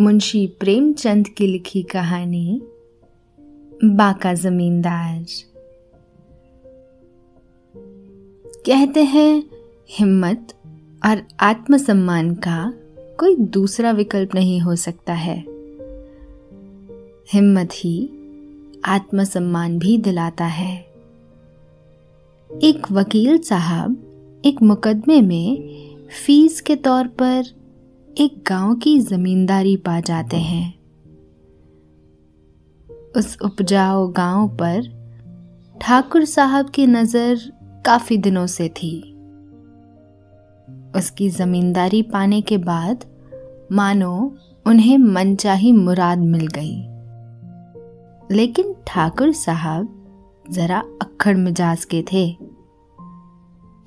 मुंशी प्रेमचंद की लिखी कहानी, बाका जमींदार। कहते हैं, हिम्मत और आत्मसम्मान का कोई दूसरा विकल्प नहीं हो सकता है। हिम्मत ही आत्मसम्मान भी दिलाता है। एक वकील साहब एक मुकदमे में फ़ीस के तौर पर एक गाँव की जमींदारी पा जाते हैं। उस उपजाऊ गाँव पर ठाकुर साहब की नज़र काफ़ी दिनों से थी। उसकी जमींदारी पाने के बाद मानो उन्हें मनचाही मुराद मिल गई। लेकिन ठाकुर साहब जरा अक्खड़ मिजाज के थे।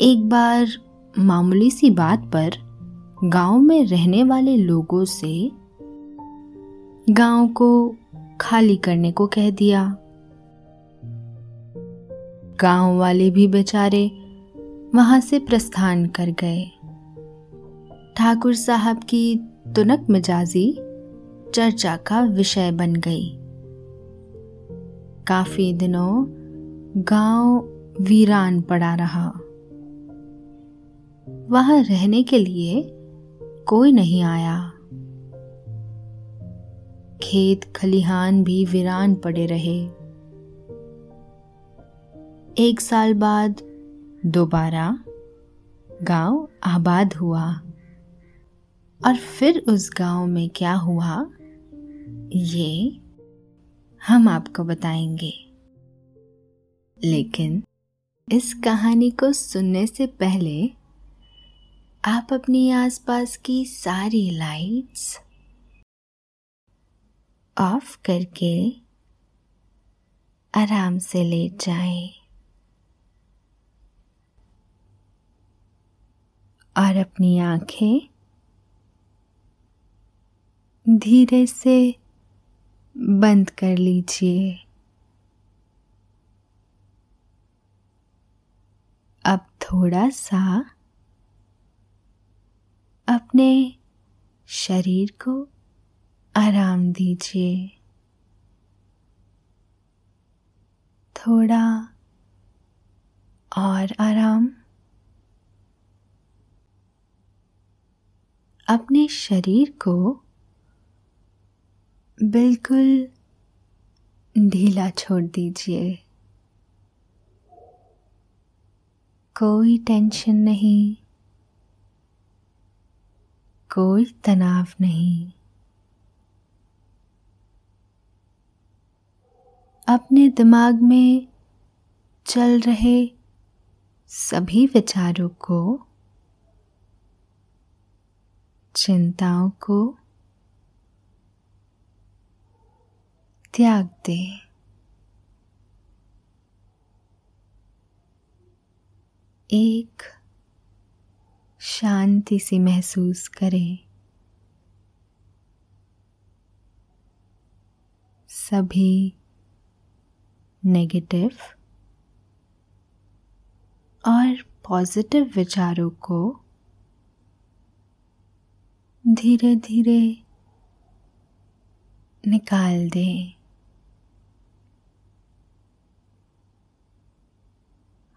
एक बार मामूली सी बात पर गाँव में रहने वाले लोगों से गाँव को खाली करने को कह दिया। गाँव वाले भी बेचारे वहाँ से प्रस्थान कर गए। ठाकुर साहब की तुनक मिजाजी चर्चा का विषय बन गई। काफ़ी दिनों गाँव वीरान पड़ा रहा। वहाँ रहने के लिए कोई नहीं आया। खेत खलिहान भी वीरान पड़े रहे। एक साल बाद दोबारा गाँव आबाद हुआ। और फिर उस गाँव में क्या हुआ, ये हम आपको बताएँगे। लेकिन इस कहानी को सुनने से पहले आप अपनी आसपास की सारी लाइट्स ऑफ़ करके आराम से लेट जाएँ। और अपनी आँखें धीरे से बंद कर लीजिए। अब थोड़ा सा अपने शरीर को आराम दीजिए। थोड़ा और आराम। अपने शरीर को बिल्कुल ढीला छोड़ दीजिए। कोई टेंशन नहीं। कोई तनाव नहीं। अपने दिमाग में चल रहे सभी विचारों को, चिंताओं को त्याग दे। एक शांति से महसूस करें। सभी नेगेटिव और पॉजिटिव विचारों को धीरे धीरे निकाल दें।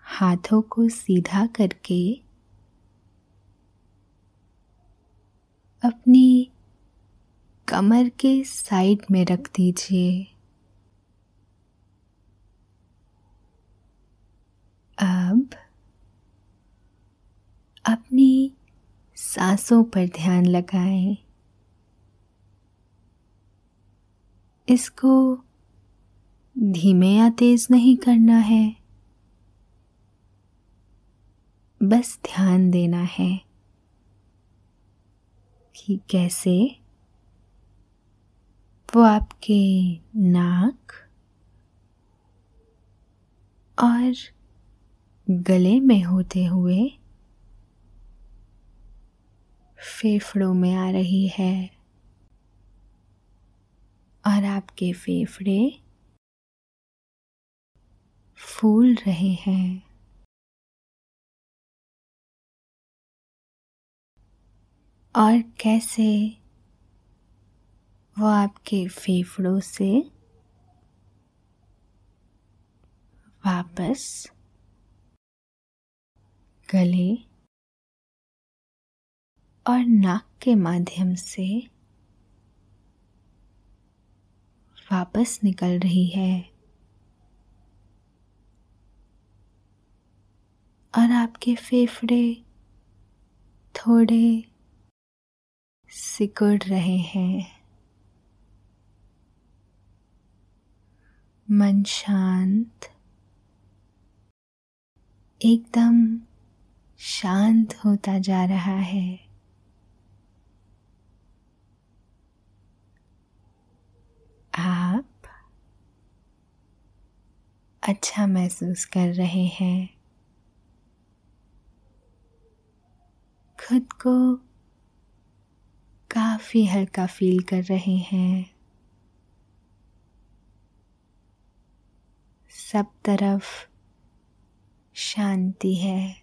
हाथों को सीधा करके अपनी कमर के साइड में रख दीजिए। अब अपनी सांसों पर ध्यान लगाएँ। इसको धीमे या तेज नहीं करना है। बस ध्यान देना है। कि कैसे? वो आपके नाक और गले में होते हुए फेफड़ों में आ रही है और आपके फेफड़े फूल रहे हैं। और कैसे वो आपके फेफड़ों से वापस गले और नाक के माध्यम से वापस निकल रही है। और आपके फेफड़े थोड़े सिकुड़ रहे हैं। मन शांत। एकदम शांत होता जा रहा है। आप अच्छा महसूस कर रहे हैं। खुद को काफ़ी हल्का फील कर रहे हैं। सब तरफ़ शांति है।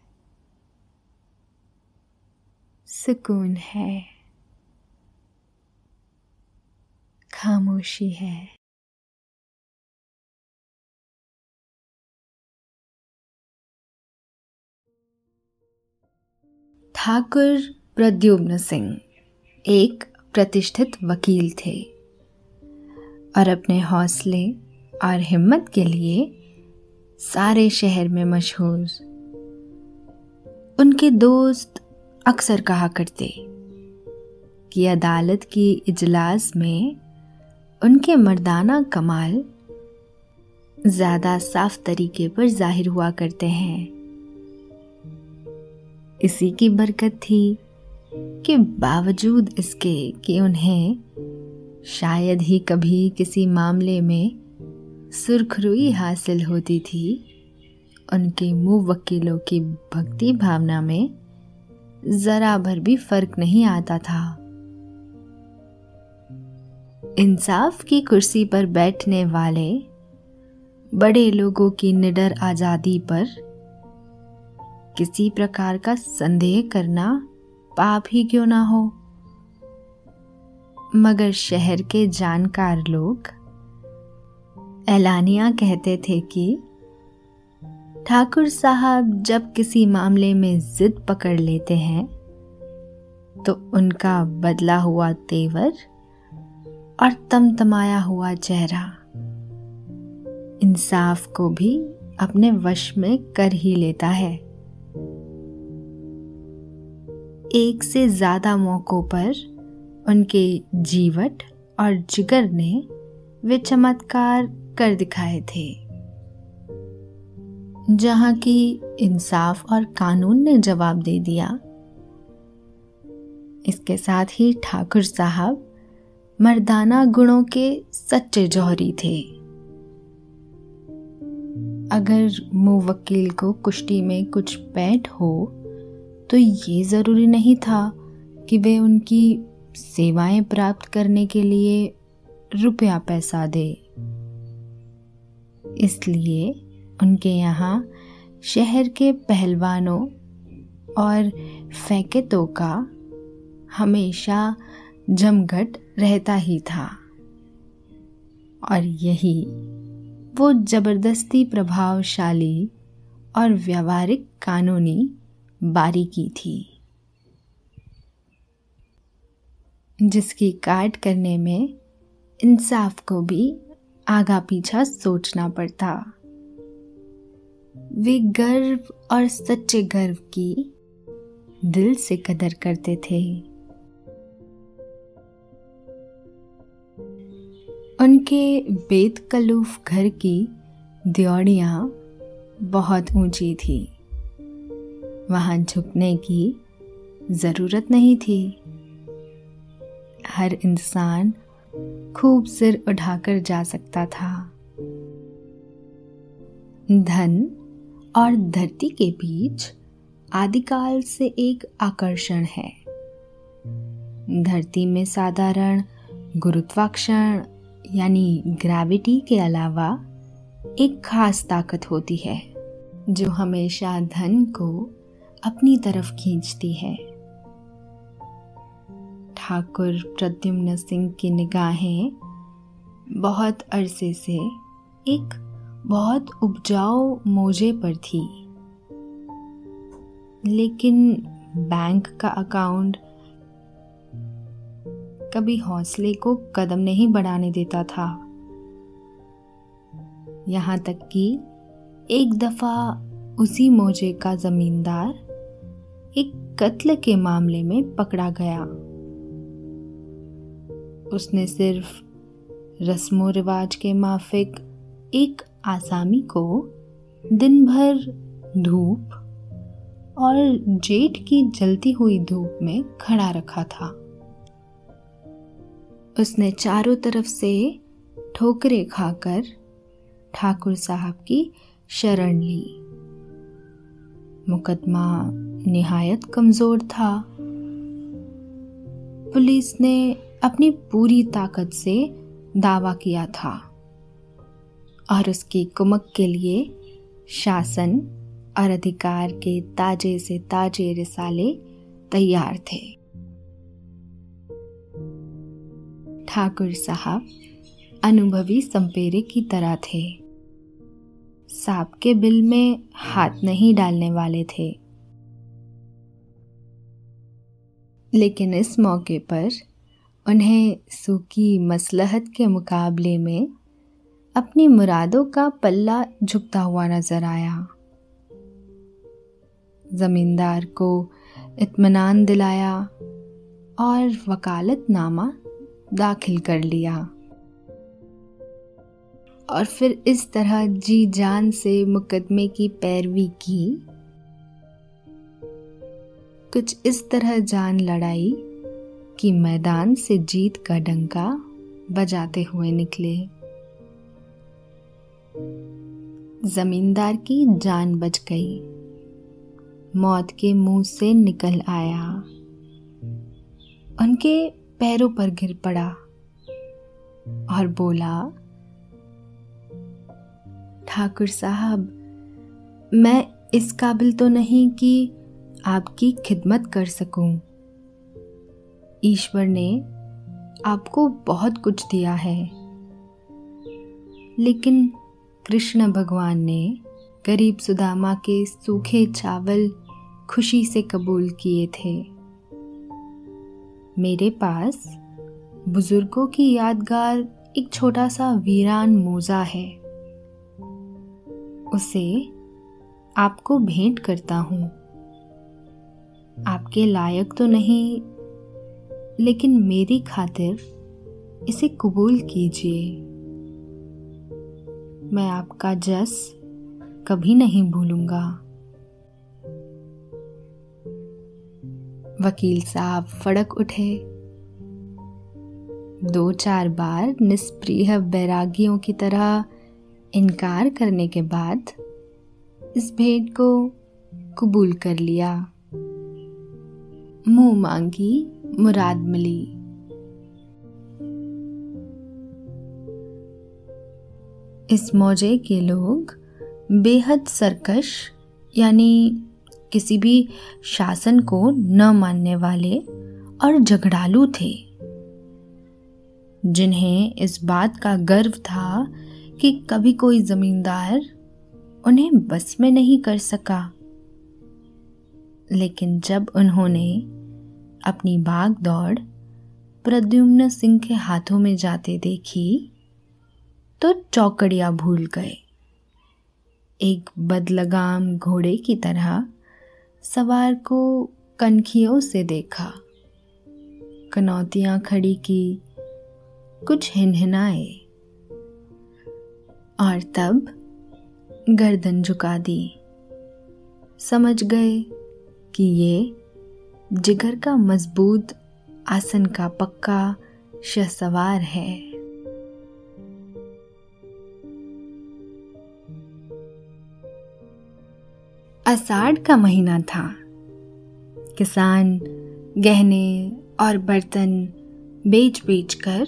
सुकून है। खामोशी है। ठाकुर प्रद्युम्न सिंह। एक प्रतिष्ठित वकील थे और अपने हौसले और हिम्मत के लिए सारे शहर में मशहूर उनके दोस्त अक्सर कहा करते कि अदालत की इजलास में उनके मर्दाना कमाल ज़्यादा साफ़ तरीके पर ज़ाहिर हुआ करते हैं। इसी की बरकत थी कि बावजूद इसके कि उन्हें शायद ही कभी किसी मामले में सुरखरुई हासिल होती थी, उनके मुँह वकीलों की भक्ति भावना में जरा भर भी फ़र्क नहीं आता था। इंसाफ की कुर्सी पर बैठने वाले बड़े लोगों की निडर आज़ादी पर किसी प्रकार का संदेह करना पाप ही क्यों ना हो? मगर शहर के जानकार लोग एलानिया कहते थे कि ठाकुर साहब जब किसी मामले में जिद पकड़ लेते हैं तो उनका बदला हुआ तेवर और तमतमाया हुआ चेहरा इंसाफ को भी अपने वश में कर ही लेता है। एक से ज़्यादा मौक़ों पर उनके जीवट और जिगर ने वे चमत्कार कर दिखाए थे। जहाँ की इंसाफ और कानून ने जवाब दे दिया। इसके साथ ही ठाकुर साहब मर्दाना गुणों के सच्चे जौहरी थे। अगर मुवक्किल को कुश्ती में कुछ पैठ हो तो ये ज़रूरी नहीं था कि वे उनकी सेवाएँ प्राप्त करने के लिए रुपया पैसा दे। इसलिए उनके यहाँ शहर के पहलवानों और फैकेतों का हमेशा जमघट रहता ही था। और यही वो ज़बरदस्ती प्रभावशाली और व्यावहारिक कानूनी बारीकी थी, जिसकी काट करने में इंसाफ को भी आगा पीछा सोचना पड़ता। वे गर्व और सच्चे गर्व की दिल से कदर करते थे। उनके बेतकलूफ घर की द्योड़ियाँ बहुत ऊँची थी। वहाँ झुकने की ज़रूरत नहीं थी। हर इंसान खूब सिर उठाकर जा सकता था। धन और धरती के बीच आदिकाल से एक आकर्षण है। धरती में साधारण गुरुत्वाकर्षण यानी ग्रेविटी के अलावा एक खास ताकत होती है, जो हमेशा धन को अपनी तरफ़ खींचती है। ठाकुर प्रद्युम्न सिंह की निगाहें बहुत अरसे से एक बहुत उपजाऊ मोजे पर थी। लेकिन बैंक का अकाउंट कभी हौसले को कदम नहीं बढ़ाने देता था। यहाँ तक कि एक दफ़ा उसी मोजे का जमींदार एक कत्ल के मामले में पकड़ा गया। उसने सिर्फ़ रस्मो रिवाज के माफिक एक आसामी को दिन भर धूप और जेठ की जलती हुई धूप में खड़ा रखा था। उसने चारों तरफ़ से ठोकरे खाकर ठाकुर साहब की शरण ली। मुकदमा निहायत कमज़ोर था। पुलिस ने अपनी पूरी ताकत से दावा किया था और उसकी कुमक के लिए शासन और अधिकार के ताजे से ताजे रिसाले तैयार थे। ठाकुर साहब अनुभवी संपेरे की तरह थे। सांप के बिल में हाथ नहीं डालने वाले थे। लेकिन इस मौके पर उन्हें सूखी मसलहत के मुकाबले में अपनी मुरादों का पल्ला झुकता हुआ नज़र आया। जमींदार को इत्मीनान दिलाया और वकालतनामा दाखिल कर लिया। और फिर इस तरह जी जान से मुकदमे की पैरवी की कुछ इस तरह जान लड़ाई कि मैदान से जीत का डंका बजाते हुए निकले। जमींदार की जान बच गई। मौत के मुँह से निकल आया। उनके पैरों पर गिर पड़ा और बोला, ठाकुर साहब, मैं इस काबिल तो नहीं कि आपकी खिदमत कर सकूँ। ईश्वर ने आपको बहुत कुछ दिया है। लेकिन कृष्ण भगवान ने गरीब सुदामा के सूखे चावल खुशी से कबूल किए थे। मेरे पास बुज़ुर्गों की यादगार एक छोटा सा वीरान मोजा है। उसे आपको भेंट करता हूँ। आपके लायक तो नहीं, लेकिन मेरी खातिर इसे कबूल कीजिए। मैं आपका जस कभी नहीं भूलूँगा। वकील साहब फड़क उठे। दो चार बार निष्प्रिय बैरागियों की तरह इनकार करने के बाद इस भेंट को कबूल कर लिया। मुँह मांगी, मुराद मिली। इस मौजे के लोग बेहद सरकश, यानी किसी भी शासन को न मानने वाले और झगड़ालू थे। जिन्हें इस बात का गर्व था कि कभी कोई जमींदार उन्हें बस में नहीं कर सका। लेकिन जब उन्होंने अपनी भाग दौड़ प्रद्युम्न सिंह के हाथों में जाते देखी तो चौकड़िया भूल गए। एक बदलगाम घोड़े की तरह सवार को कनखियों से देखा। कनौतियाँ खड़ी की कुछ हिनहिनाए। और तब गर्दन झुका दी। समझ गए कि ये जिगर का मज़बूत, आसन का पक्का, शहसवार है। आषाढ़ का महीना था। किसान, गहने और बर्तन बेच बेच कर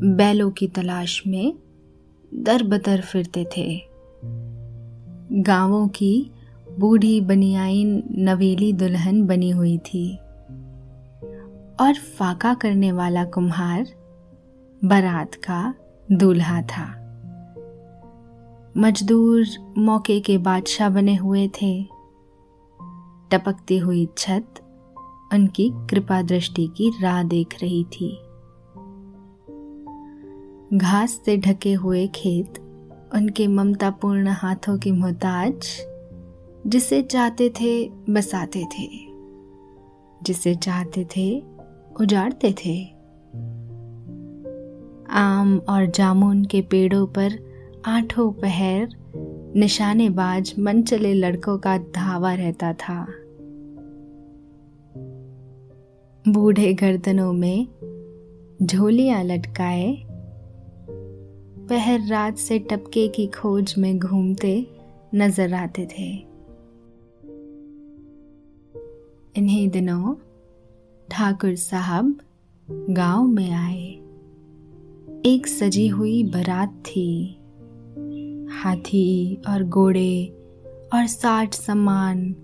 बैलों की तलाश में दर बदर फिरते थे। गाँवों की बूढ़ी बनियाइन नवेली दुल्हन बनी हुई थी। और फाका करने वाला कुम्हार बारात का दूल्हा था। मजदूर मौके के बादशाह बने हुए थे। टपकती हुई छत उनकी कृपा दृष्टि की राह देख रही थी। घास से ढके हुए खेत उनके ममतापूर्ण हाथों की मोहताज जिसे चाहते थे, बसाते थे। जिसे चाहते थे, उजाड़ते थे। आम और जामुन के पेड़ों पर आठों पहर, निशानेबाज मनचले लड़कों का धावा रहता था। बूढ़े गर्दनों में झोलियाँ लटकाए, पहर रात से टपके की खोज में घूमते नज़र आते थे। इन्हीं दिनों ठाकुर साहब गाँव में आए। एक सजी हुई बारात थी। हाथी और घोड़े और साठ सम्मान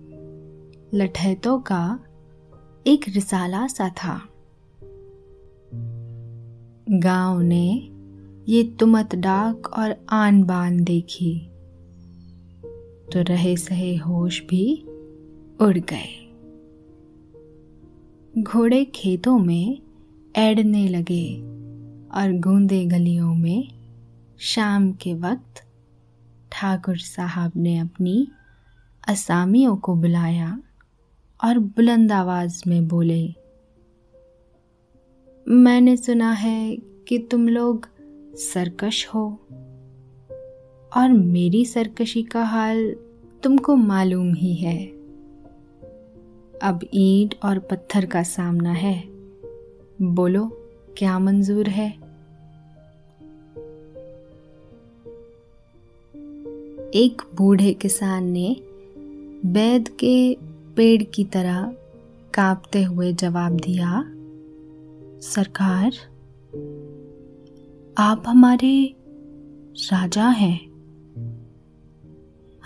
लठैतों का एक रिसाला सा था। गाँव ने ये तुमत डाक और आन बान देखी। तो रहे सहे होश भी उड़ गए। घोड़े खेतों में एड़ने लगे और गूंदे गलियों में शाम के वक्त ठाकुर साहब ने अपनी असामियों को बुलाया और बुलंद आवाज़ में बोले, मैंने सुना है कि तुम लोग सरकश हो और मेरी सरकशी का हाल तुमको मालूम ही है। अब ईंट और पत्थर का सामना है। बोलो, क्या मंजूर है? एक बूढ़े किसान ने बैद के पेड़ की तरह कांपते हुए जवाब दिया, सरकार, आप हमारे राजा हैं।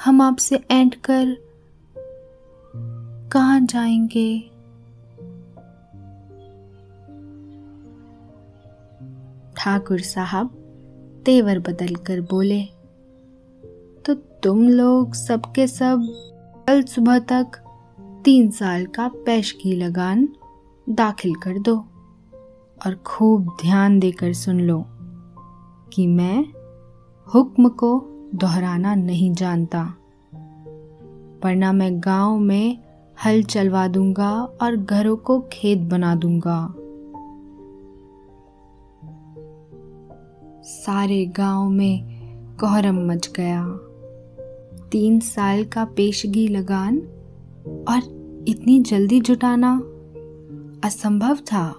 हम आपसे एंट कर कहा जाएँगे? ठाकुर साहब तेवर बदल कर बोले तो तुम लोग सबके सब कल सुबह तक तीन साल का पेश की लगान दाखिल कर दो और खूब ध्यान देकर सुन लो कि मैं हुक्म को दोहराना नहीं जानता। वरना मैं गाँव में हल चलवा दूँगा और घरों को खेत बना दूँगा। सारे गाँव में कोहरम मच गया। तीन साल का पेशगी लगान और इतनी जल्दी जुटाना असंभव था।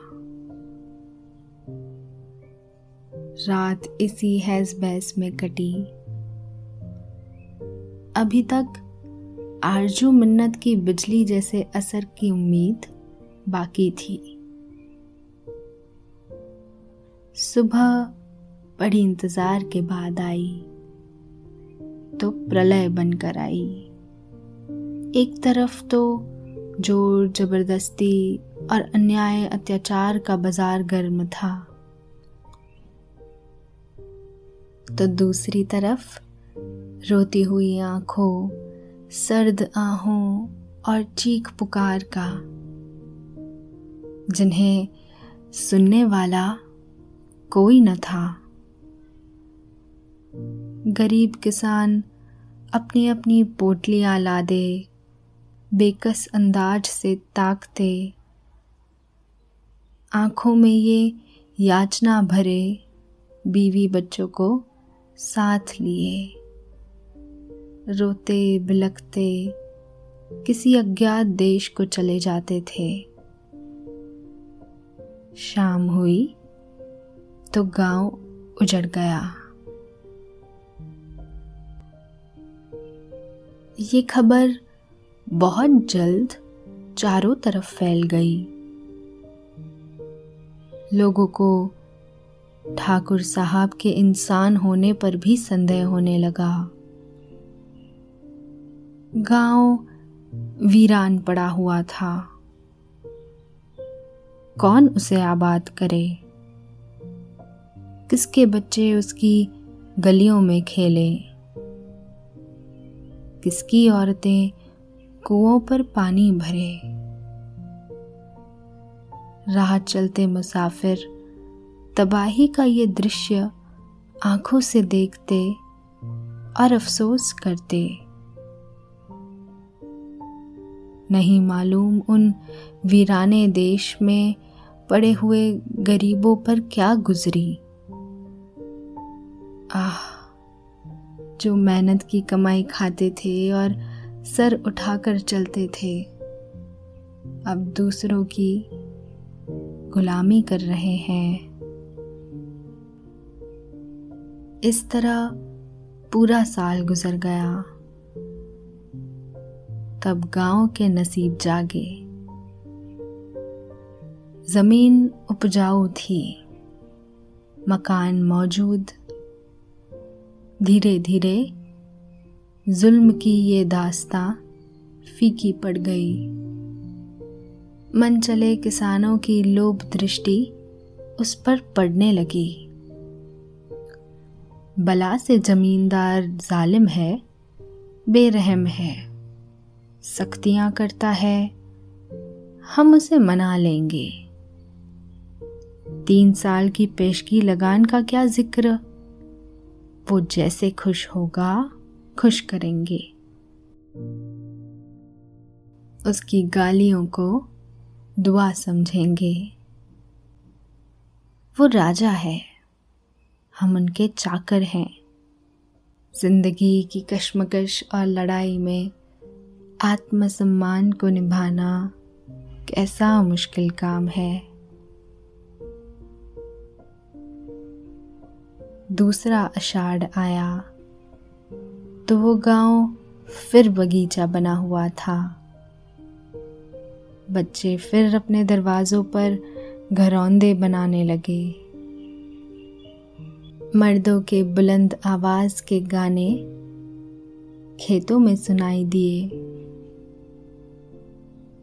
रात इसी हैज़ बैस में कटी। अभी तक आरज़ू मिन्नत की बिजली जैसे असर की उम्मीद बाकी थी। सुबह बड़ी इंतज़ार के बाद आई तो प्रलय बनकर आई। एक तरफ़ तो ज़ोर ज़बरदस्ती और अन्याय अत्याचार का बाज़ार गर्म था तो दूसरी तरफ़ रोती हुई आँखों सर्द आहों और चीख पुकार का। जिन्हें सुनने वाला कोई न था। गरीब किसान अपनी अपनी पोटलियाँ लादे, बेकस अंदाज से ताकते। आँखों में ये याचना भरे बीवी बच्चों को साथ लिए। रोते बिलकते किसी अज्ञात देश को चले जाते थे। शाम हुई तो गाँव उजड़ गया। ये खबर बहुत जल्द चारों तरफ़ फैल गई। लोगों को ठाकुर साहब के इंसान होने पर भी संदेह होने लगा। गाँव वीरान पड़ा हुआ था। कौन उसे आबाद करे? किसके बच्चे उसकी गलियों में खेले? किसकी औरतें कुओं पर पानी भरे? राह चलते मुसाफिर तबाही का ये दृश्य आँखों से देखते और अफसोस करते। नहीं मालूम उन वीराने देश में पड़े हुए गरीबों पर क्या गुजरी। आह, जो मेहनत की कमाई खाते थे और सर उठाकर चलते थे, अब दूसरों की गुलामी कर रहे हैं। इस तरह पूरा साल गुजर गया। तब गाँव के नसीब जागे। ज़मीन उपजाऊ थी, मकान मौजूद। धीरे धीरे जुल्म की ये दास्ता फीकी पड़ गई। मन चले किसानों की लोभ दृष्टि उस पर पड़ने लगी। बला से जमींदार जालिम है, बेरहम है। सख्तियाँ करता है, हम उसे मना लेंगे। तीन साल की पेशगी लगान का क्या ज़िक्र? वो जैसे खुश होगा, खुश करेंगे। उसकी गालियों को दुआ समझेंगे। वो राजा है, हम उनके चाकर हैं। ज़िंदगी की कश्मकश और लड़ाई में आत्मसम्मान को निभाना कैसा मुश्किल काम है। दूसरा अषाढ़ आया तो वो गाँव फिर बगीचा बना हुआ था। बच्चे फिर अपने दरवाज़ों पर घरौंदे बनाने लगे। मर्दों के बुलंद आवाज़ के गाने खेतों में सुनाई दिए।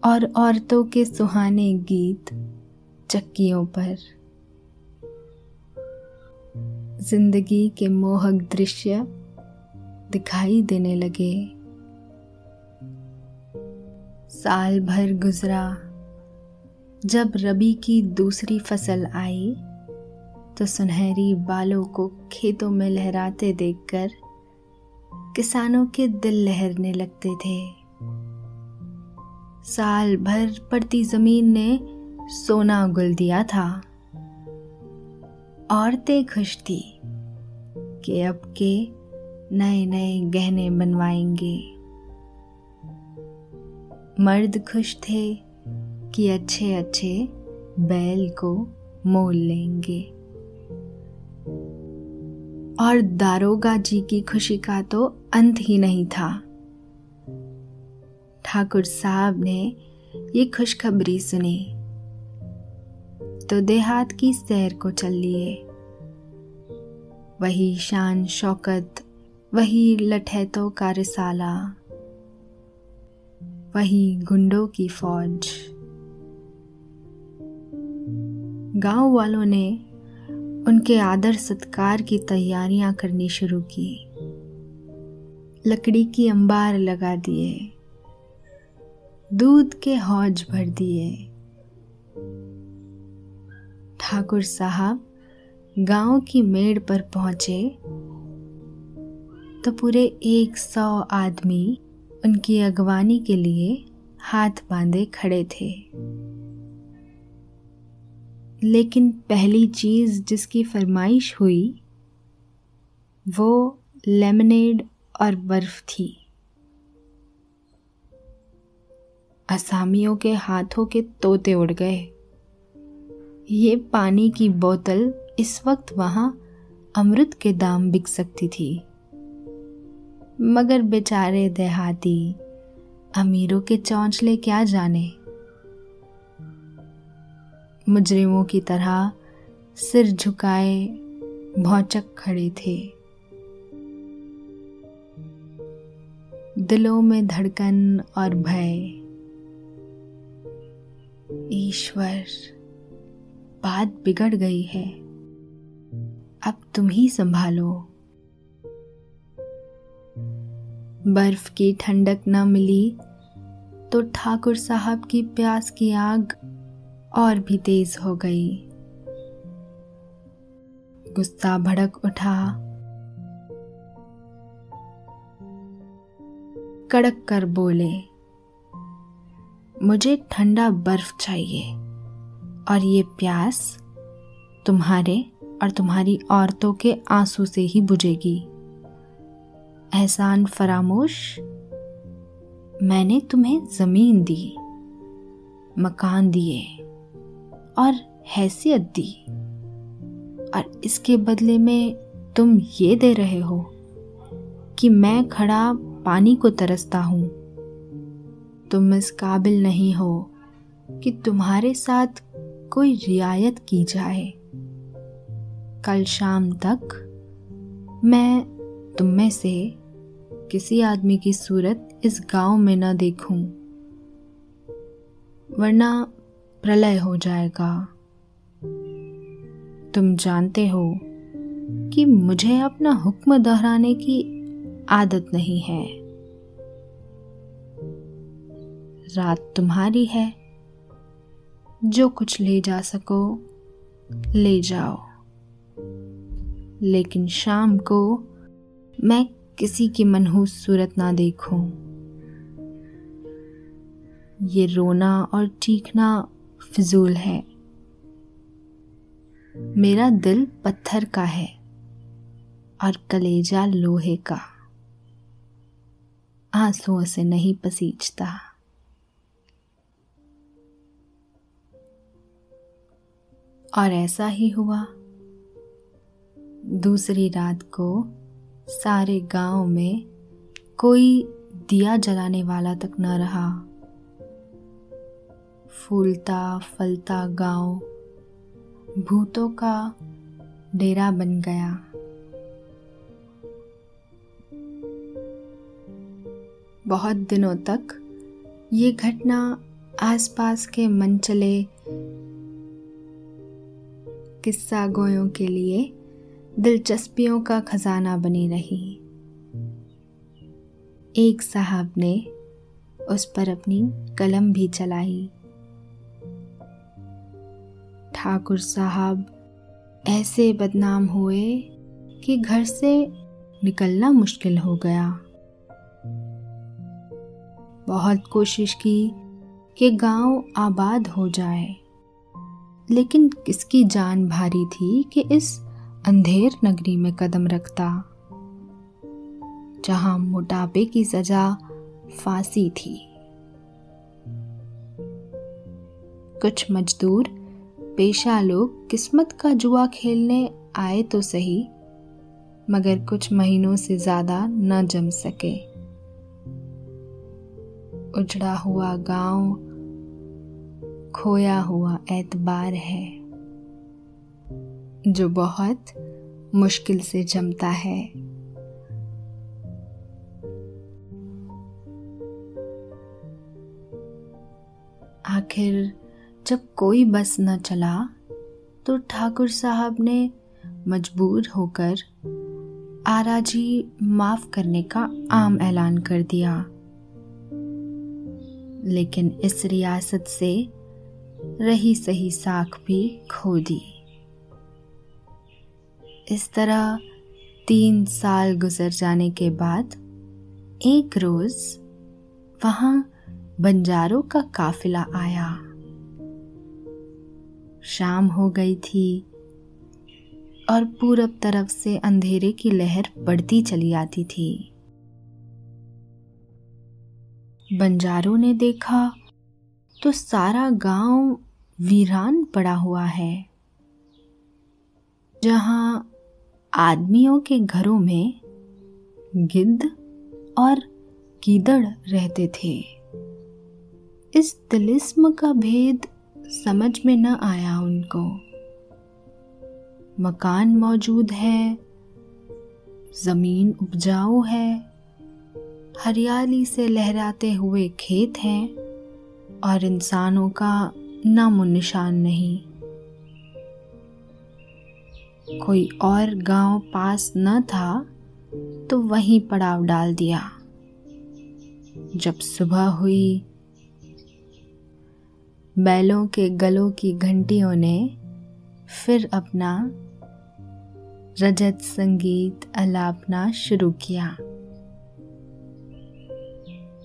और औरतों के सुहाने गीत चक्कियों पर। ज़िंदगी के मोहक दृश्य दिखाई देने लगे। साल भर गुजरा। जब रबी की दूसरी फ़सल आई तो सुनहरी बालों को खेतों में लहराते देखकर किसानों के दिल लहरने लगते थे। साल भर पड़ती ज़मीन ने सोना गुल दिया था। औरतें खुश थी कि अब के नए नए गहने बनवाएँगे। मर्द खुश थे कि अच्छे अच्छे बैल को मोल लेंगे। और दारोगा जी की खुशी का तो अंत ही नहीं था। ठाकुर साहब ने ये खुशखबरी सुनी। तो देहात की सैर को चल लिए। वही शान शौकत, वही लठैतों का रिसाला। वही गुंडों की फौज। गाँव वालों ने उनके आदर सत्कार की तैयारियाँ करनी शुरू की। लकड़ी की अंबार लगा दिए। दूध के हौज भर दिए। ठाकुर साहब गाँव की मेड़ पर पहुँचे तो पूरे एक सौ आदमी उनकी अगवानी के लिए हाथ बांधे खड़े थे। लेकिन पहली चीज़ जिसकी फरमाइश हुई वो लेमनेड और बर्फ़ थी। असामियों के हाथों के तोते उड़ गए। ये पानी की बोतल इस वक्त वहाँ अमृत के दाम बिक सकती थी। मगर बेचारे देहाती, अमीरों के चौंचले क्या जाने? मुजरिमों की तरह सिर झुकाए भौचक खड़े थे। दिलों में धड़कन और भय। ईश्वर, बात बिगड़ गई है। अब तुम ही संभालो। बर्फ़ की ठंडक न मिली तो ठाकुर साहब की प्यास की आग और भी तेज हो गई। गुस्सा भड़क उठा। कड़क कर बोले मुझे ठंडा बर्फ़ चाहिए और ये प्यास तुम्हारे और तुम्हारी औरतों के आँसू से ही बुझेगी। एहसान फरामोश, मैंने तुम्हें ज़मीन दी, मकान दिए और हैसियत दी। और इसके बदले में तुम ये दे रहे हो कि मैं खड़ा पानी को तरसता हूँ। तुम इस काबिल नहीं हो कि तुम्हारे साथ कोई रियायत की जाए। कल शाम तक मैं तुम में से किसी आदमी की सूरत इस गाँव में न देखूँ, वरना प्रलय हो जाएगा। तुम जानते हो कि मुझे अपना हुक्म दोहराने की आदत नहीं है। रात तुम्हारी है। जो कुछ ले जा सको, ले जाओ। लेकिन शाम को मैं किसी की मनहूस सूरत ना देखूँ। ये रोना और चीखना फिजूल है। मेरा दिल पत्थर का है और कलेजा लोहे का। आंसुओं से नहीं पसीजता। और ऐसा ही हुआ। दूसरी रात को सारे गाँव में कोई दिया जलाने वाला तक न रहा। फूलता फलता गाँव भूतों का डेरा बन गया। बहुत दिनों तक ये घटना आसपास के मनचले किस्सा गोयों के लिए दिलचस्पियों का खजाना बनी रही। एक साहब ने उस पर अपनी कलम भी चलाई। ठाकुर साहब ऐसे बदनाम हुए कि घर से निकलना मुश्किल हो गया। बहुत कोशिश की कि गाँव आबाद हो जाए। लेकिन किसकी जान भारी थी कि इस अंधेर नगरी में कदम रखता, जहाँ मोटापे की सजा फांसी थी। कुछ मजदूर, पेशा लोग किस्मत का जुआ खेलने आए तो सही, मगर कुछ महीनों से ज़्यादा न जम सके। उजड़ा हुआ गाँव खोया हुआ एतबार है, जो बहुत मुश्किल से जमता है। आखिर जब कोई बस न चला तो ठाकुर साहब ने मजबूर होकर आराजी माफ़ करने का आम ऐलान कर दिया। लेकिन इस रियासत से रही सही साख भी खो दी। इस तरह तीन साल गुजर जाने के बाद एक रोज वहाँ बंजारों का काफिला आया। शाम हो गई थी और पूरब तरफ़ से अंधेरे की लहर बढ़ती चली आती थी। बंजारों ने देखा तो सारा गाँव वीरान पड़ा हुआ है। जहाँ आदमियों के घरों में गिद्ध और कीदड़ रहते थे। इस तिलिस्म का भेद समझ में न आया उनको। मकान मौजूद है, ज़मीन उपजाऊ है, हरियाली से लहराते हुए खेत हैं। और इंसानों का नामो निशान नहीं। कोई और गाँव पास न था तो वहीं पड़ाव डाल दिया। जब सुबह हुई, बैलों के गलों की घंटियों ने फिर अपना रजत संगीत अलापना शुरू किया।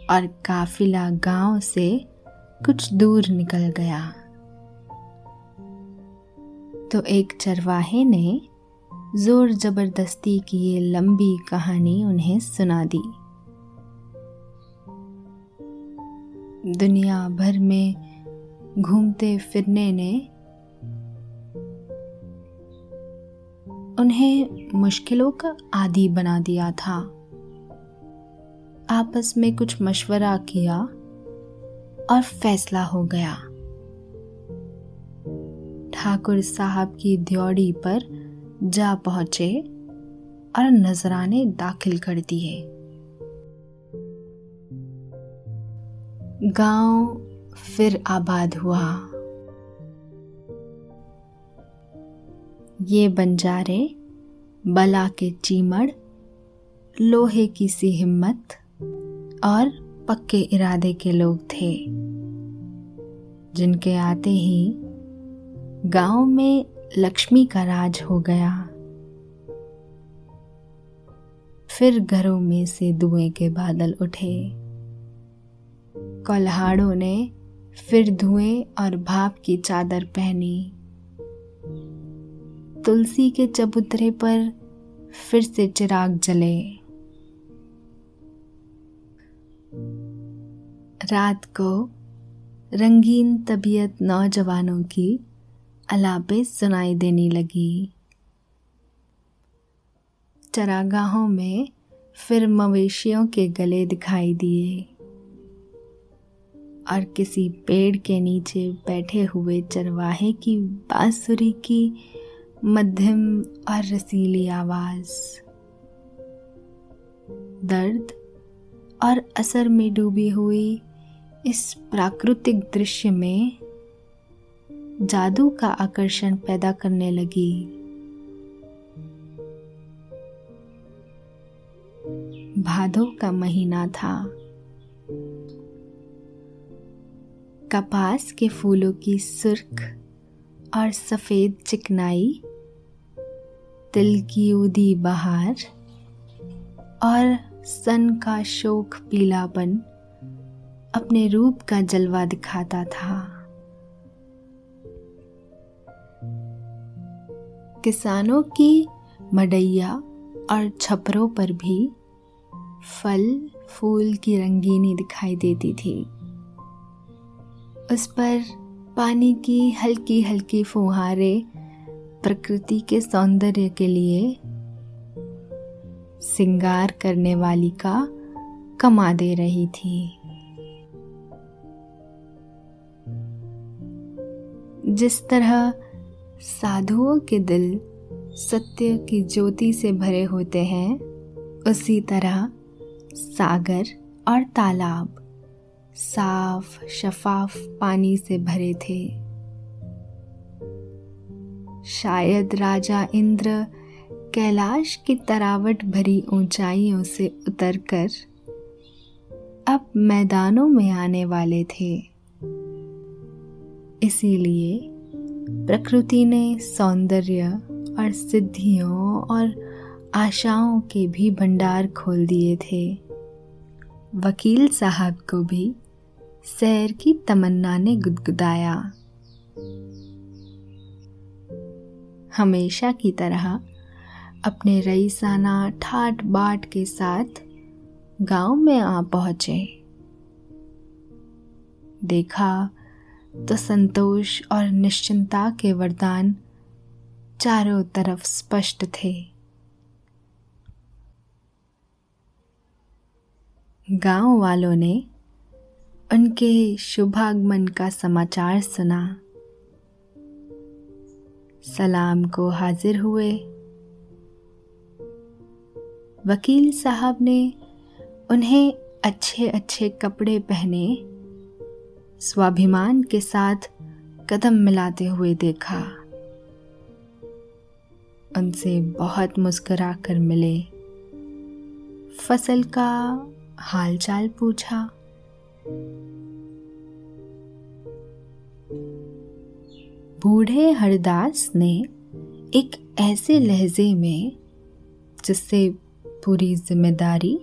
और काफिला गाँव से कुछ दूर निकल गया। तो एक चरवाहे ने ज़ोर ज़बरदस्ती की ये लंबी कहानी उन्हें सुना दी। दुनिया भर में घूमते फिरने ने उन्हें मुश्किलों का आदि बना दिया था। आपस में कुछ मशवरा किया और फैसला हो गया। ठाकुर साहब की द्योड़ी पर जा पहुँचे और नजराने दाखिल कर दिए। गाँव फिर आबाद हुआ। ये बंजारे, बला के चीमड़, लोहे की सी हिम्मत और पक्के इरादे के लोग थे, जिनके आते ही गाँव में लक्ष्मी का राज हो गया। फिर घरों में से धुएँ के बादल उठे। कल्हाड़ों ने फिर धुएँ और भाप की चादर पहनी। तुलसी के चबूतरे पर फिर से चिराग जले। रात को रंगीन तबीयत नौजवानों की अलापे सुनाई देने लगी। चरागाहों में फिर मवेशियों के गले दिखाई दिए और किसी पेड़ के नीचे बैठे हुए चरवाहे की बांसुरी की मध्यम और रसीली आवाज़। दर्द और असर में डूबी हुई इस प्राकृतिक दृश्य में जादू का आकर्षण पैदा करने लगी। भादो का महीना था। कपास के फूलों की सुर्ख और सफ़ेद चिकनाई, तिल की उदी बहार और सन का शोक पीलापन अपने रूप का जलवा दिखाता था। किसानों की मडैया और छपरों पर भी फल, फूल की रंगीनी दिखाई देती थी। उस पर पानी की हल्की हल्की फुहारे प्रकृति के सौंदर्य के लिए सिंगार करने वाली का कमा दे रही थी। जिस तरह साधुओं के दिल सत्य की ज्योति से भरे होते हैं, उसी तरह सागर और तालाब साफ़, शफाफ पानी से भरे थे। शायद राजा इंद्र कैलाश की तरावट भरी ऊंचाइयों से उतरकर अब मैदानों में आने वाले थे। इसीलिए प्रकृति ने सौंदर्य और सिद्धियों और आशाओं के भी भंडार खोल दिए थे। वकील साहब को भी सैर की तमन्ना ने गुदगुदाया। हमेशा की तरह अपने रईसाना ठाट बाट के साथ गाँव में आ पहुँचे। देखा तो संतोष और निश्चिंता के वरदान चारों तरफ़ स्पष्ट थे। गाँव वालों ने उनके शुभागमन का समाचार सुना। सलाम को हाजिर हुए। वकील साहब ने उन्हें अच्छे अच्छे कपड़े पहने स्वाभिमान के साथ कदम मिलाते हुए देखा। उनसे बहुत मुस्कुरा कर मिले। फ़सल का हालचाल पूछा। बूढ़े हरदास ने एक ऐसे लहजे में, जिससे पूरी ज़िम्मेदारी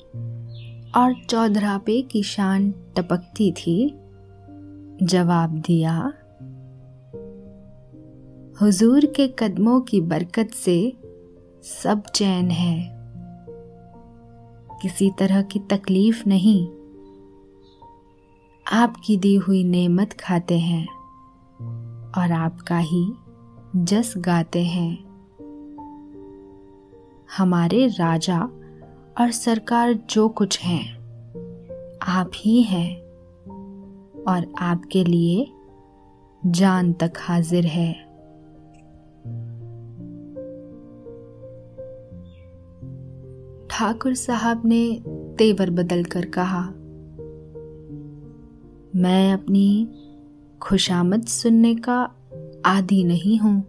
और चौधरापे की शान टपकती थी जवाब दिया, हुजूर के कदमों की बरकत से सब चैन है। किसी तरह की तकलीफ़ नहीं। आपकी दी हुई नेमत खाते हैं और आपका ही जस गाते हैं। हमारे राजा और सरकार जो कुछ हैं, आप ही हैं। और आपके लिए जान तक हाजिर है। ठाकुर साहब ने तेवर बदल कर कहा, मैं अपनी खुशामद सुनने का आदि नहीं हूँ।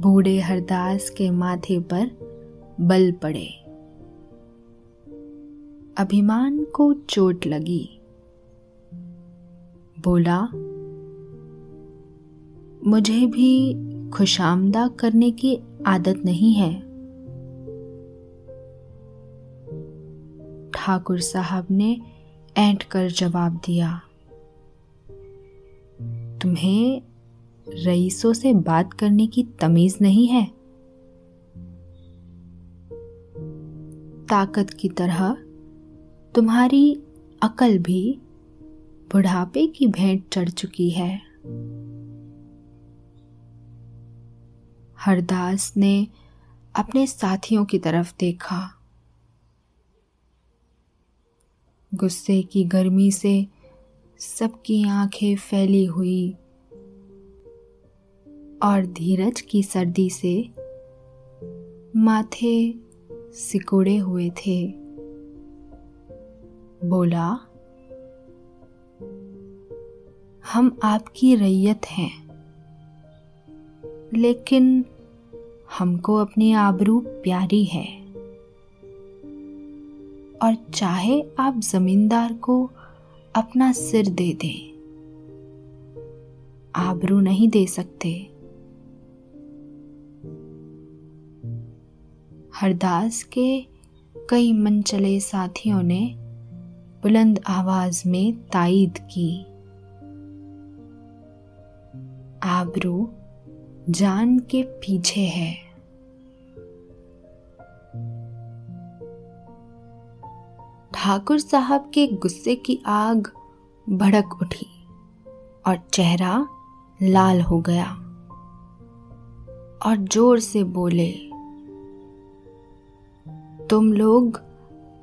बूढ़े हरदास के माथे पर बल पड़े। अभिमान को चोट लगी। बोला, मुझे भी खुशामदा करने की आदत नहीं है। ठाकुर साहब ने ऐंठ कर जवाब दिया, तुम्हें रईसों से बात करने की तमीज नहीं है? ताकत की तरह तुम्हारी अकल भी बुढ़ापे की भेंट चढ़ चुकी है। हरदास ने अपने साथियों की तरफ़ देखा। गुस्से की गर्मी से सबकी आँखें फैली हुई और धीरज की सर्दी से माथे सिकुड़े हुए थे। बोला, हम आपकी रैयत हैं, लेकिन हमको अपनी आबरू प्यारी है। और चाहे आप जमींदार को अपना सिर दे दें, आबरू नहीं दे सकते। हरदास के कई मनचले साथियों ने बुलंद आवाज़ में तायद की। आबरू जान के पीछे है। ठाकुर साहब के गुस्से की आग भड़क उठी और चेहरा लाल हो गया और ज़ोर से बोले, तुम लोग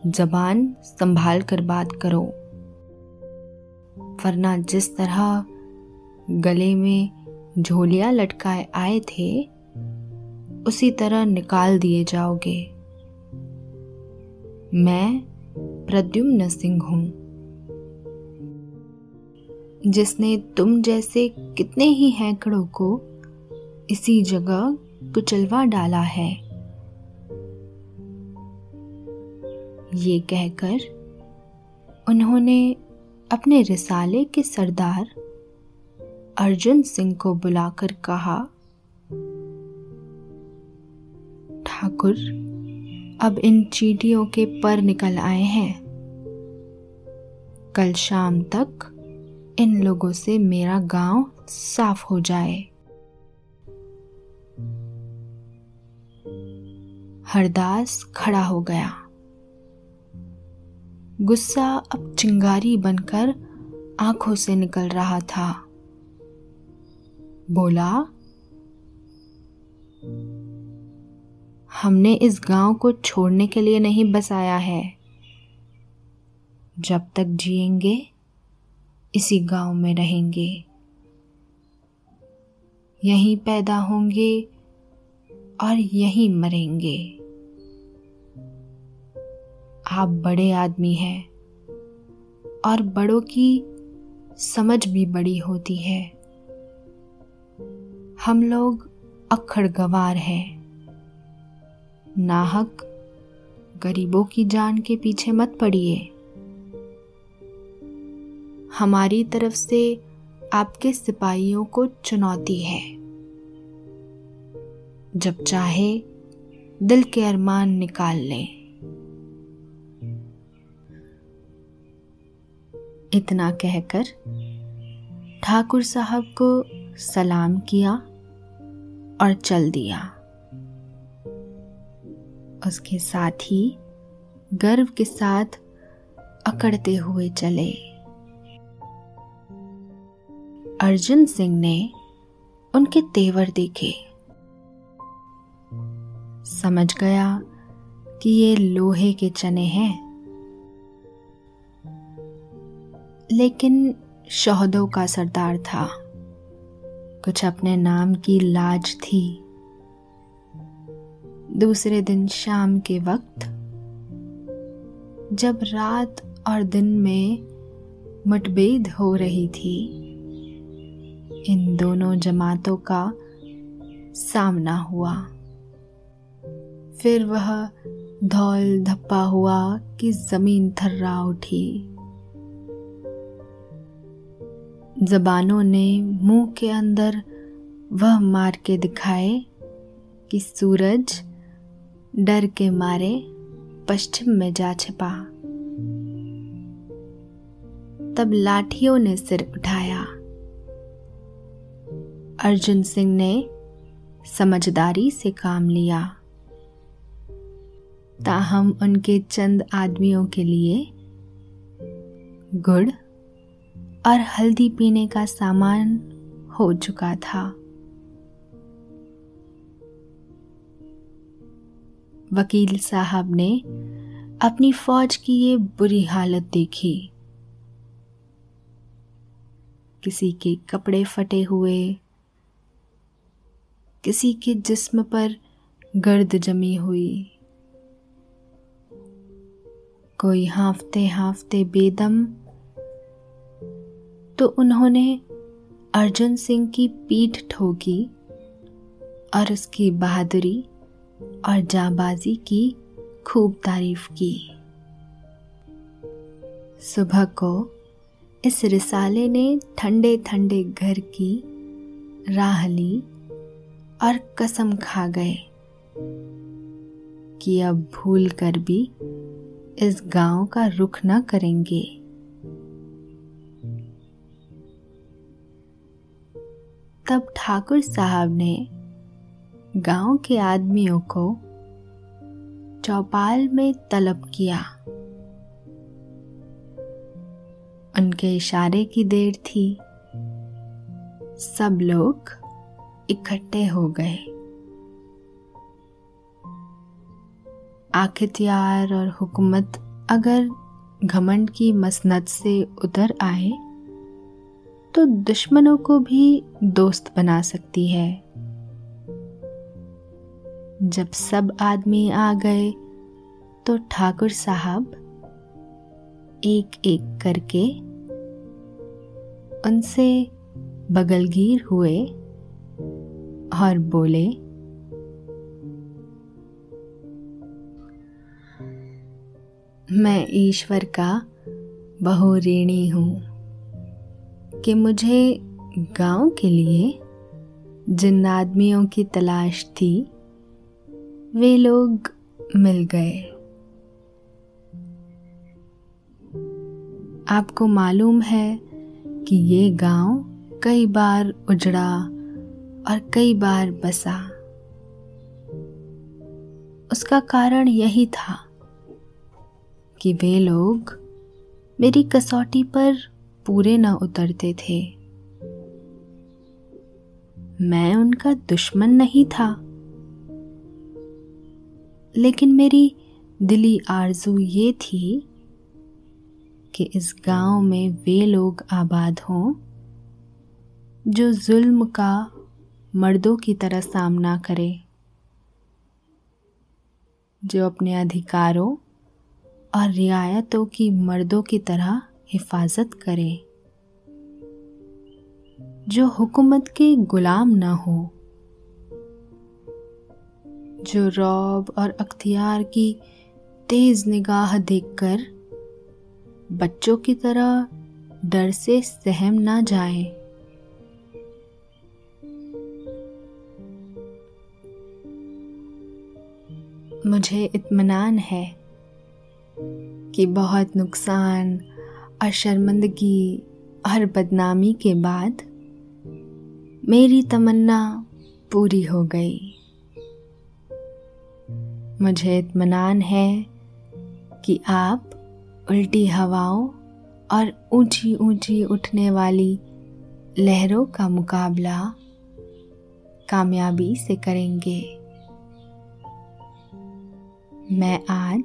जबान संभाल कर बात करो। वरना जिस तरह गले में झोलियाँ लटकाए आए थे, उसी तरह निकाल दिए जाओगे। मैं प्रद्युम्न सिंह हूँ, जिसने तुम जैसे कितने ही हैकड़ों को इसी जगह कुचलवा डाला है। ये कहकर उन्होंने अपने रिसाले के सरदार अर्जुन सिंह को बुलाकर कहा, ठाकुर, अब इन चीटियों के पर निकल आए हैं। कल शाम तक इन लोगों से मेरा गाँव साफ़ हो जाए। हरदास खड़ा हो गया। गुस्सा अब चिंगारी बनकर आँखों से निकल रहा था। बोला, हमने इस गाँव को छोड़ने के लिए नहीं बसाया है। जब तक जिएँगे, इसी गाँव में रहेंगे। यहीं पैदा होंगे और यहीं मरेंगे। आप बड़े आदमी हैं और बड़ों की समझ भी बड़ी होती है। हम लोग अखड़ गवार हैं। नाहक गरीबों की जान के पीछे मत पड़िए। हमारी तरफ़ से आपके सिपाहियों को चुनौती है। जब चाहे दिल के अरमान निकाल लें। इतना कहकर ठाकुर साहब को सलाम किया और चल दिया। उसके साथ ही गर्व के साथ अकड़ते हुए चले। अर्जुन सिंह ने उनके तेवर देखे। समझ गया कि ये लोहे के चने हैं। लेकिन शहदों का सरदार था। कुछ अपने नाम की लाज थी। दूसरे दिन शाम के वक्त, जब रात और दिन में मतभेद हो रही थी, इन दोनों जमातों का सामना हुआ। फिर वह धौल धप्पा हुआ कि ज़मीन थर्रा उठी। जबानों ने मुँह के अंदर वह मार के दिखाए कि सूरज डर के मारे पश्चिम में जा छिपा। तब लाठियों ने सिर उठाया। अर्जुन सिंह ने समझदारी से काम लिया। ताहम उनके चंद आदमियों के लिए गुड़ और हल्दी पीने का सामान हो चुका था। वकील साहब ने अपनी फौज की ये बुरी हालत देखी। किसी के कपड़े फटे हुए, किसी के जिस्म पर गर्द जमी हुई। कोई हाफते हाफते बेदम तो उन्होंने अर्जुन सिंह की पीठ ठोकी और उसकी बहादुरी और जाबाजी की खूब तारीफ़ की। सुबह को इस रिसाले ने ठंडे ठंडे घर की राह ली और कसम खा गए कि अब भूल कर भी इस गाँव का रुख न करेंगे। तब ठाकुर साहब ने गाँव के आदमियों को चौपाल में तलब किया। उनके इशारे की देर थी। सब लोग इकट्ठे हो गए। आखिरकार और हुकूमत अगर घमंड की मसनत से उतर आए तो दुश्मनों को भी दोस्त बना सकती है। जब सब आदमी आ गए तो ठाकुर साहब एक एक करके उनसे बगलगीर हुए और बोले, मैं ईश्वर का बहु ऋणी हूँ। कि मुझे गाँव के लिए जिन आदमियों की तलाश थी, वे लोग मिल गए। आपको मालूम है कि ये गाँव कई बार उजड़ा और कई बार बसा। उसका कारण यही था कि वे लोग मेरी कसौटी पर पूरे न उतरते थे। मैं उनका दुश्मन नहीं था। लेकिन मेरी दिली आरज़ू ये थी कि इस गाँव में वे लोग आबाद हों, जो जुल्म का मर्दों की तरह सामना करें, जो अपने अधिकारों और रियायतों की मर्दों की तरह हिफाजत करे। जो हुकूमत के गुलाम न हो, जो रौब और अख्तियार की तेज निगाह देखकर बच्चों की तरह डर से सहम ना जाए। मुझे इत्मीनान है कि बहुत नुकसान और शर्मंदगी और बदनामी के बाद मेरी तमन्ना पूरी हो गई। मुझे इतमान है कि आप उल्टी हवाओं और ऊँची ऊँची उठने वाली लहरों का मुकाबला कामयाबी से करेंगे। मैं आज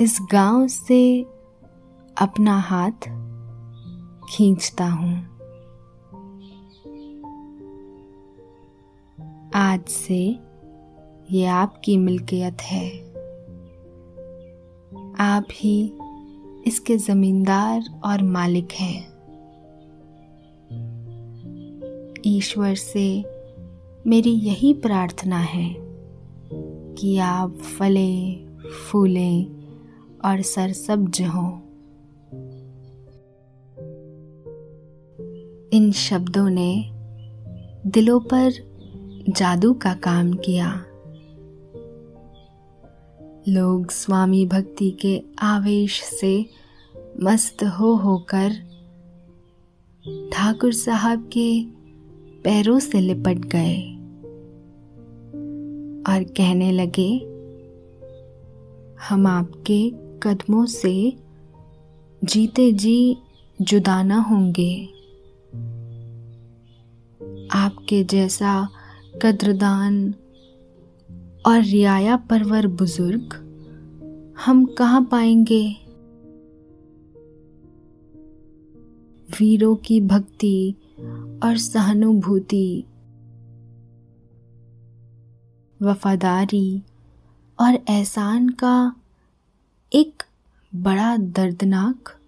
इस गाँव से अपना हाथ खींचता हूँ। आज से ये आपकी मिल्कियत है। आप ही इसके जमींदार और मालिक हैं। ईश्वर से मेरी यही प्रार्थना है कि आप फले, फूले और सरसब्ज हों। इन शब्दों ने दिलों पर जादू का काम किया। लोग स्वामी भक्ति के आवेश से मस्त हो होकर ठाकुर साहब के पैरों से लिपट गए और कहने लगे, हम आपके कदमों से जीते जी जुदा न होंगे। आपके जैसा कद्रदान और रियाया परवर बुज़ुर्ग हम कहाँ पाएँगे? वीरों की भक्ति और सहानुभूति, वफादारी और एहसान का एक बड़ा दर्दनाक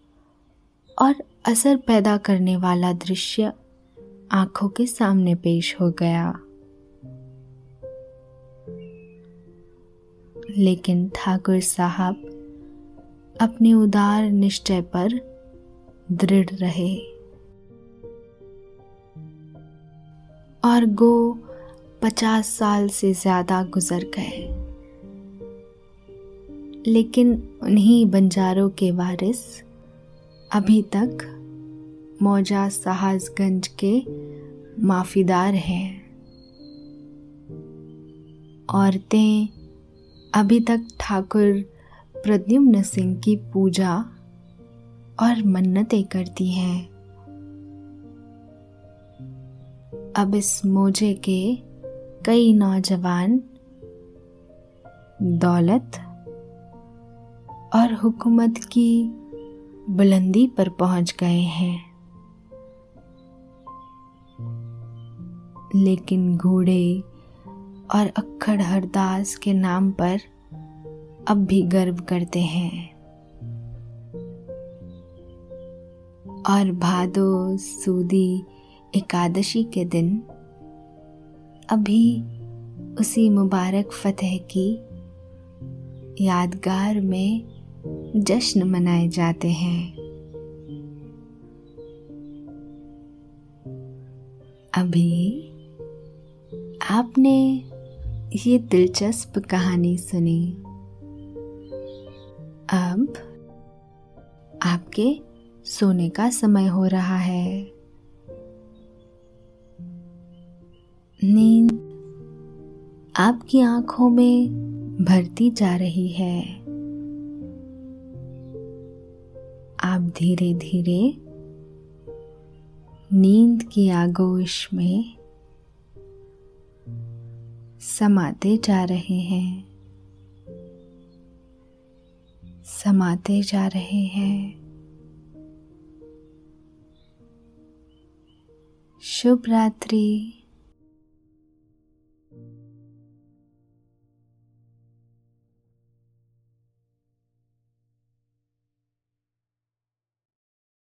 और असर पैदा करने वाला दृश्य। आँखों के सामने पेश हो गया। लेकिन ठाकुर साहब अपने उदार निश्चय पर दृढ़ रहे। और गो पचास साल से ज़्यादा गुजर गए। लेकिन उन्हीं बंजारों के वारिस अभी तक मौजा साहसगंज के माफीदार हैं। औरतें अभी तक ठाकुर प्रद्युम्न सिंह की पूजा और मन्नतें करती हैं। अब इस मोजे के कई नौजवान दौलत और हुकूमत की बुलंदी पर पहुँच गए हैं। लेकिन घोड़े और अक्खड़ हरदास के नाम पर अब भी गर्व करते हैं। और भादो सूदी एकादशी के दिन, अभी उसी मुबारक फतेह की यादगार में जश्न मनाए जाते हैं। अभी आपने ये दिलचस्प कहानी सुनी। अब आपके सोने का समय हो रहा है। नींद आपकी आँखों में भरती जा रही है। आप धीरे धीरे नींद की आगोश में समाते जा रहे हैं। समाते जा रहे हैं। शुभ रात्रि।